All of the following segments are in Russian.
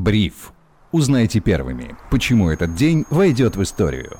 Бриф. Узнайте первыми, почему этот день войдет в историю.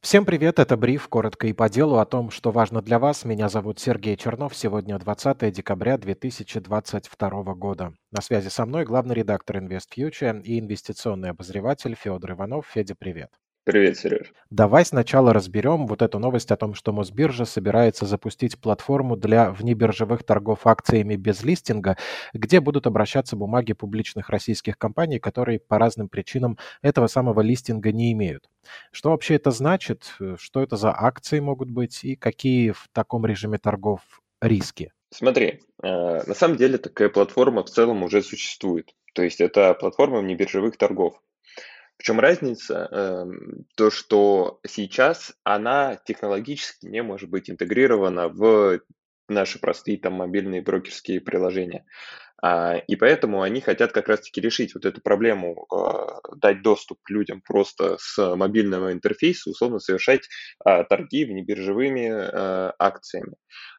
Всем привет, это Бриф, коротко и по делу о том, что важно для вас. Меня зовут Сергей Чернов, сегодня 20 декабря 2022 года. На связи со мной главный редактор InvestFuture и инвестиционный обозреватель Федор Иванов. Федя, привет. Привет, Сереж. Давай сначала разберем вот эту новость о том, что Мосбиржа собирается запустить платформу для внебиржевых торгов акциями без листинга, где будут обращаться бумаги публичных российских компаний, которые по разным причинам этого самого листинга не имеют. Что вообще это значит? Что это за акции могут быть и какие в таком режиме торгов риски? Смотри, э, на самом деле такая платформа в целом уже существует. То есть это платформа внебиржевых торгов. В чем разница? Эм, то, что сейчас она технологически не может быть интегрирована в наши простые там мобильные брокерские приложения. А, и поэтому они хотят как раз-таки решить вот эту проблему, а, дать доступ людям просто с мобильного интерфейса, условно совершать а, торги внебиржевыми акциями.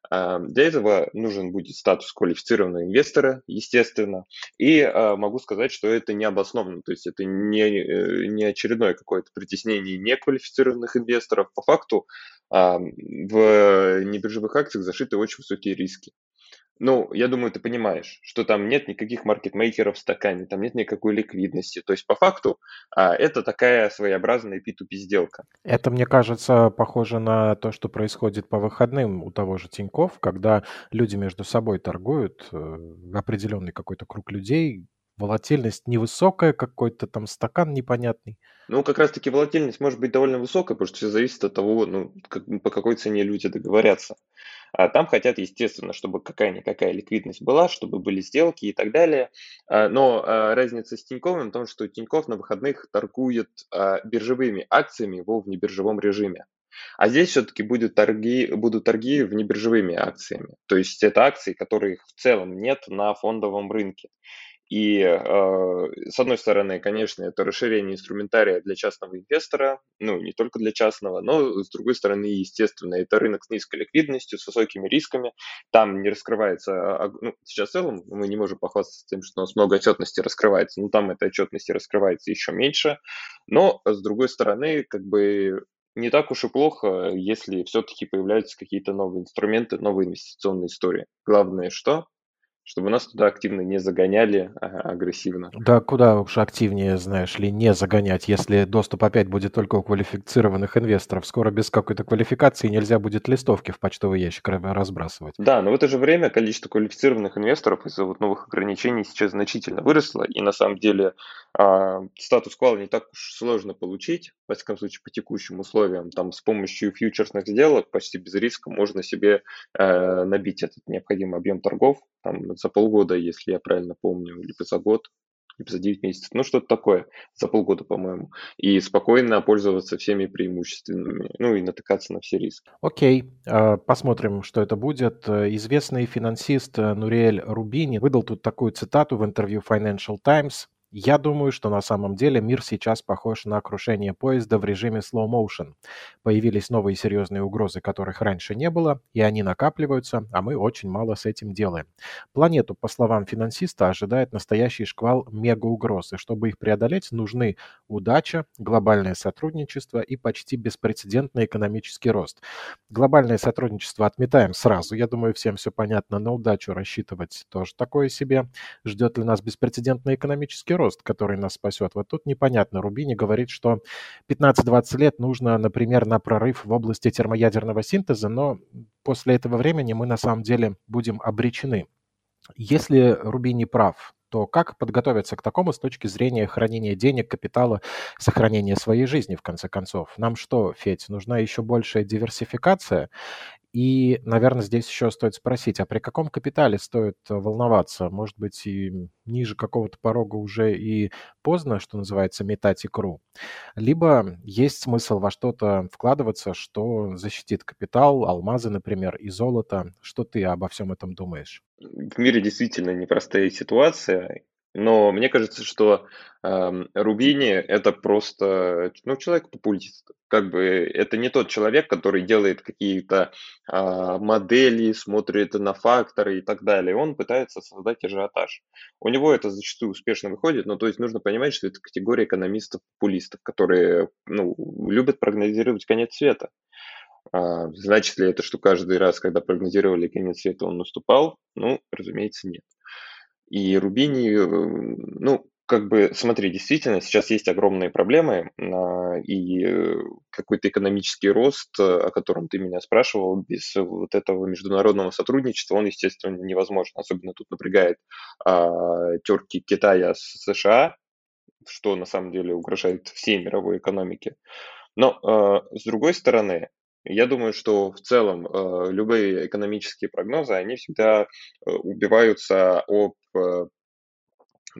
Для этого нужен будет статус квалифицированного инвестора, естественно. И могу сказать, что это не обоснованно, то есть это не, э, не очередное какое-то притеснение неквалифицированных инвесторов. По факту в небиржевых акциях зашиты очень высокие риски. Ну, я думаю, ты понимаешь, что там нет никаких маркетмейкеров в стакане, там нет никакой ликвидности. То есть, по факту, а, это такая своеобразная P2P сделка. Это, мне кажется, похоже на то, что происходит по выходным у того же Тиньков, когда люди между собой торгуют, э, определенный какой-то круг людей, волатильность невысокая, какой-то там стакан непонятный. Ну, как раз-таки волатильность может быть довольно высокая, потому что все зависит от того, ну, как, по какой цене люди договорятся. А там хотят, естественно, чтобы какая-никакая ликвидность была, чтобы были сделки и так далее. А, но а, разница с Тиньковым в том, что Тиньков на выходных торгует а, биржевыми акциями во внебиржевом режиме. А здесь все-таки будут торги, будут торги внебиржевыми акциями. То есть это акции, которых в целом нет на фондовом рынке. И э, с одной стороны, конечно, это расширение инструментария для частного инвестора, ну, не только для частного, но с другой стороны, естественно, это рынок с низкой ликвидностью, с высокими рисками. Там не раскрывается, а, а, ну, сейчас в целом мы не можем похвастаться тем, что у нас много отчетности раскрывается, но там этой отчетности раскрывается еще меньше. Но, с другой стороны, как бы не так уж и плохо, если все-таки появляются какие-то новые инструменты, новые инвестиционные истории. Главное, что чтобы нас туда активно не загоняли а, агрессивно. Да, куда уж активнее, знаешь ли, не загонять, если доступ опять будет только у квалифицированных инвесторов. Скоро без какой-то квалификации нельзя будет листовки в почтовый ящик разбрасывать. Да, но в это же время количество квалифицированных инвесторов из-за вот новых ограничений сейчас значительно выросло, и на самом деле а, статус квал не так уж сложно получить, во всяком случае, по текущим условиям. Там с помощью фьючерсных сделок почти без риска можно себе э, набить этот необходимый объем торгов, там, за полгода, если я правильно помню, либо за год, либо за 9 месяцев, ну что-то такое, за полгода, по-моему, и спокойно пользоваться всеми преимуществами, ну и натыкаться на все риски. Окей, а, посмотрим, что это будет. Известный финансист Нуриэль Рубини выдал тут такую цитату в интервью Financial Times. Я думаю, что на самом деле мир сейчас похож на крушение поезда в режиме slow motion. Появились новые серьезные угрозы, которых раньше не было, и они накапливаются, а мы очень мало с этим делаем. Планету, по словам финансиста, ожидает настоящий шквал мегаугроз, и чтобы их преодолеть, нужны удача, глобальное сотрудничество и почти беспрецедентный экономический рост. Глобальное сотрудничество отметаем сразу, я думаю, всем все понятно, на удачу рассчитывать тоже такое себе. Ждет ли нас беспрецедентный экономический рост, который нас спасет. Вот тут непонятно. Рубини говорит, что 15-20 лет нужно, например, на прорыв в области термоядерного синтеза, но после этого времени мы на самом деле будем обречены. Если Рубини прав, то как подготовиться к такому с точки зрения хранения денег, капитала, сохранения своей жизни, в конце концов? Нам что, Федь, нужна еще большая диверсификация? И, наверное, здесь еще стоит спросить, а при каком капитале стоит э, волноваться? Может быть, и ниже какого-то порога уже и поздно, что называется, метать икру? Либо есть смысл во что-то вкладываться, что защитит капитал, алмазы, например, и золото. Что ты обо всем этом думаешь? В мире действительно непростая ситуация, Но мне кажется, что эм, Рубини это просто ну, человек-популист. Как бы это не тот человек, который делает какие-то э, модели, смотрит на факторы и так далее. Он пытается создать ажиотаж. У него это зачастую успешно выходит, но то есть нужно понимать, что это категория экономистов-популистов, которые ну, любят прогнозировать конец света. А, значит ли это, что каждый раз, когда прогнозировали конец света, он наступал? Ну, разумеется, нет. И Рубини, э, ну, как бы, смотри, действительно, сейчас есть огромные проблемы, а, и э, какой-то экономический рост, э, о котором ты меня спрашивал, без вот этого международного сотрудничества, он, естественно, невозможен. Особенно тут напрягает а, терки Китая с США, что на самом деле угрожает всей мировой экономике. Но, а, с другой стороны, я думаю, что в целом э, любые экономические прогнозы, они всегда убиваются об э,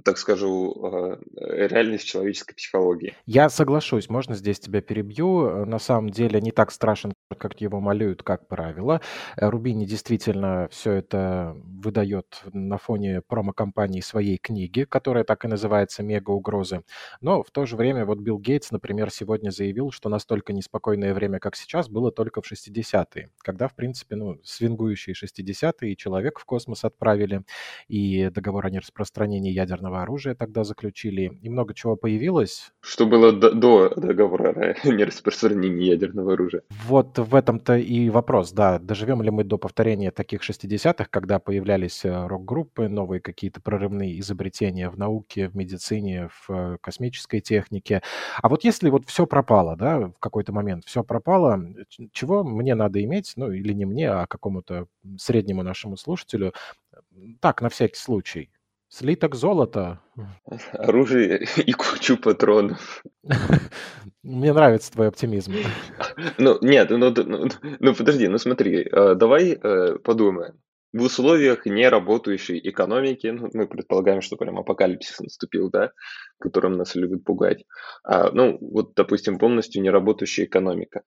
так скажу, э, реальность человеческой психологии. Я соглашусь, можно здесь тебя перебью. На самом деле не так страшен, как его малюют, как правило. Рубини действительно все это выдает на фоне промо-компании своей книги, которая так и называется «Мега-угрозы». Но в то же время вот Билл Гейтс, например, сегодня заявил, что настолько неспокойное время, как сейчас, было только в 60-е, когда, в принципе, ну, свингующие 60-е, и человек в космос отправили, и договор о нераспространении ядерного ядерного оружия тогда заключили, и много чего появилось. Что было до, до договора о нераспространении ядерного оружия. Вот в этом-то и вопрос, да, доживем ли мы до повторения таких 60-х, когда появлялись э, рок-группы, новые какие-то прорывные изобретения в науке, в медицине, в э, космической технике. А вот если вот все пропало, да, в какой-то момент все пропало, чего мне надо иметь, ну или не мне, а какому-то среднему нашему слушателю, так, на всякий случай, Слиток золота. Оружие и кучу патронов. Мне нравится твой оптимизм. Ну, нет, ну, ну, ну подожди, ну смотри, э, давай э, подумаем. В условиях неработающей экономики, ну, мы предполагаем, что прям апокалипсис наступил, да, которым нас любят пугать. А, ну, вот, допустим, полностью неработающая экономика.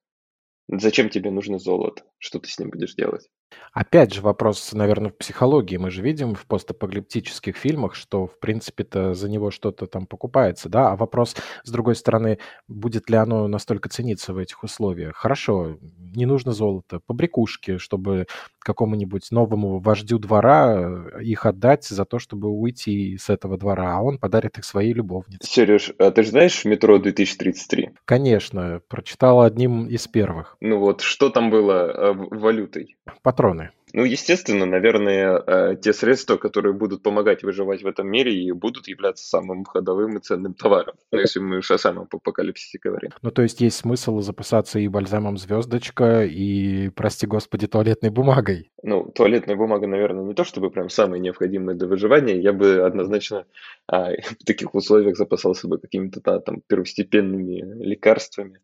Зачем тебе нужно золото? Что ты с ним будешь делать? Опять же вопрос, наверное, в психологии. Мы же видим в постапокалиптических фильмах, что, в принципе-то, за него что-то там покупается, да? А вопрос, с другой стороны, будет ли оно настолько цениться в этих условиях? Хорошо, не нужно золото, побрякушки, чтобы какому-нибудь новому вождю двора э, их отдать за то, чтобы уйти с этого двора, а он подарит их своей любовнице. Сереж, а ты же знаешь «Метро 2033»? Конечно, прочитал одним из первых. Ну вот, что там было э, валютой? Патроны. Ну, естественно, наверное, э, те средства, которые будут помогать выживать в этом мире и будут являться самым ходовым и ценным товаром, ну, если мы уж о самом апокалипсисе говорим. Ну, то есть есть смысл запасаться и бальзамом звездочка, и, прости господи, туалетной бумагой. Ну, туалетная бумага, наверное, не то чтобы прям самое необходимое для выживания. Я бы однозначно а, в таких условиях запасался бы какими-то да, там первостепенными лекарствами.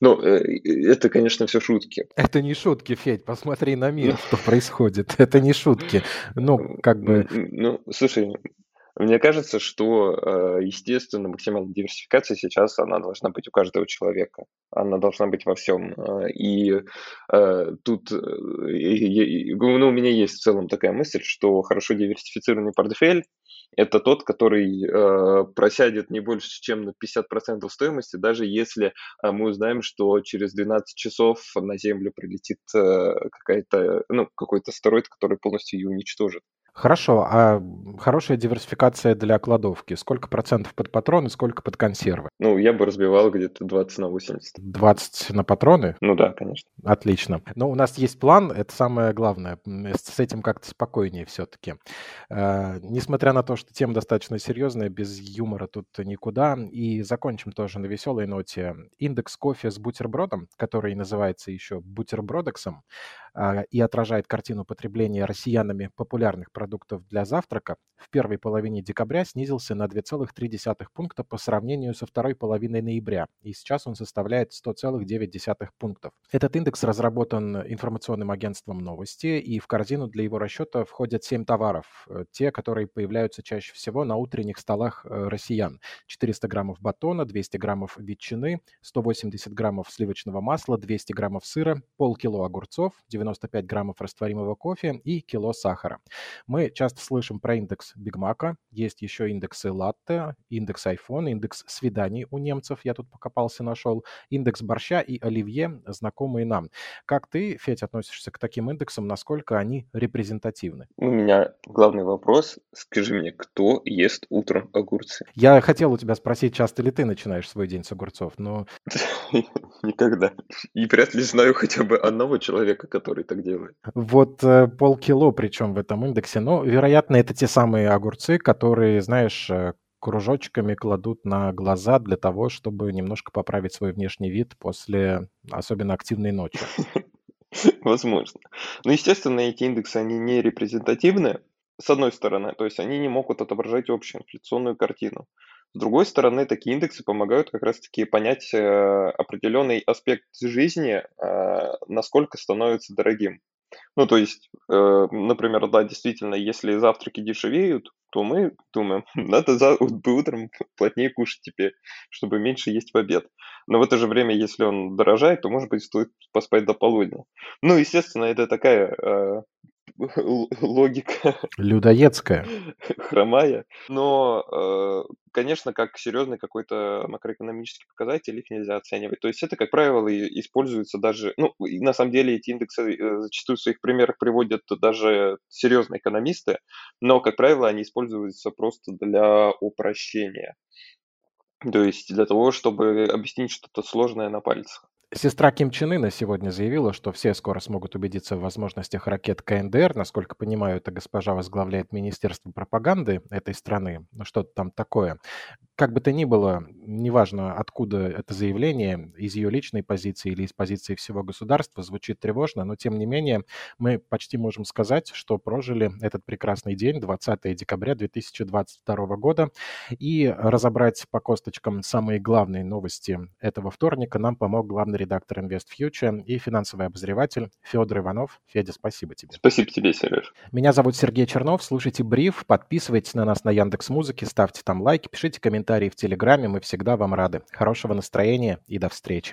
Ну, э, это, конечно, все шутки. Это не шутки, Федь, посмотри на мир, что происходит происходит. Это не шутки. Ну, как бы... Ну, слушай, мне кажется, что, э, естественно, максимальная диверсификация сейчас, она должна быть у каждого человека. Она должна быть во всем. Э, и э, тут ну, у меня есть в целом такая мысль, что хорошо диверсифицированный портфель – это тот, который просядет не больше, чем на 50% стоимости, даже если мы узнаем, что через 12 часов на Землю прилетит какая-то, ну, какой-то астероид, который полностью ее уничтожит. Хорошо, а хорошая диверсификация для кладовки. Сколько процентов под патроны, сколько под консервы? Ну, я бы разбивал где-то 20 на 80. 20 на патроны? Ну да, конечно. Отлично. Но у нас есть план, это самое главное. С этим как-то спокойнее все-таки. Э, несмотря на то, что тема достаточно серьезная, без юмора тут никуда. И закончим тоже на веселой ноте. Индекс кофе с бутербродом, который называется еще бутербродексом, и отражает картину потребления россиянами популярных продуктов для завтрака, в первой половине декабря снизился на 2,3 пункта по сравнению со второй половиной ноября, и сейчас он составляет 100,9 пунктов. Этот индекс разработан информационным агентством «Новости», и в корзину для его расчета входят 7 товаров, э, те, которые появляются чаще всего на утренних столах э, россиян. 400 граммов батона, 200 граммов ветчины, 180 граммов сливочного масла, 200 граммов сыра, полкило огурцов, 90 95 граммов растворимого кофе и кило сахара. Мы часто слышим про индекс Биг Мака, есть еще индексы латте, индекс iPhone, индекс свиданий у немцев, я тут покопался, нашел, индекс борща и оливье, знакомые нам. Как ты, Федь, относишься к таким индексам, насколько они репрезентативны? У меня главный вопрос. Скажи мне, кто ест утром огурцы? Я хотел у тебя спросить, часто ли ты начинаешь свой день с огурцов, но... Никогда. И вряд ли знаю хотя бы одного человека, который так делает. Вот э, полкило причем в этом индексе. Но, вероятно, это те самые огурцы, которые, знаешь, э, кружочками кладут на глаза для того, чтобы немножко поправить свой внешний вид после особенно активной ночи. Возможно. Но, естественно, эти индексы, они не репрезентативны, с одной стороны, то есть они не могут отображать общую инфляционную картину. С другой стороны, такие индексы помогают как раз-таки понять э, определенный аспект жизни, э, насколько становится дорогим. Ну, то есть, э, например, да, действительно, если завтраки дешевеют, то мы думаем, надо за утром плотнее кушать теперь, чтобы меньше есть в обед. Но в это же время, если он дорожает, то, может быть, стоит поспать до полудня. Ну, естественно, это такая э, логика Людоедская. хромая. Но, э, конечно, как серьезный какой-то макроэкономический показатель их нельзя оценивать. То есть это, как правило, используется даже... Ну, на самом деле эти индексы э, зачастую в своих примерах приводят даже серьезные экономисты, но, как правило, они используются просто для упрощения. То есть для того, чтобы объяснить что-то сложное на пальцах. Сестра Ким Чен Ына сегодня заявила, что все скоро смогут убедиться в возможностях ракет КНДР. Насколько понимаю, эта госпожа возглавляет Министерство пропаганды этой страны. Ну, что-то там такое. Как бы то ни было, неважно, откуда это заявление, из ее личной позиции или из позиции всего государства, звучит тревожно, но тем не менее мы почти можем сказать, что прожили этот прекрасный день, 20 декабря 2022 года, и разобрать по косточкам самые главные новости этого вторника нам помог главный редактор Invest Future и финансовый обозреватель Федор Иванов. Федя, спасибо тебе. Спасибо тебе, Сереж. Меня зовут Сергей Чернов, слушайте Бриф, подписывайтесь на нас на Яндекс Музыке, ставьте там лайки, пишите комментарии комментарии в Телеграме, мы всегда вам рады. Хорошего настроения и до встречи.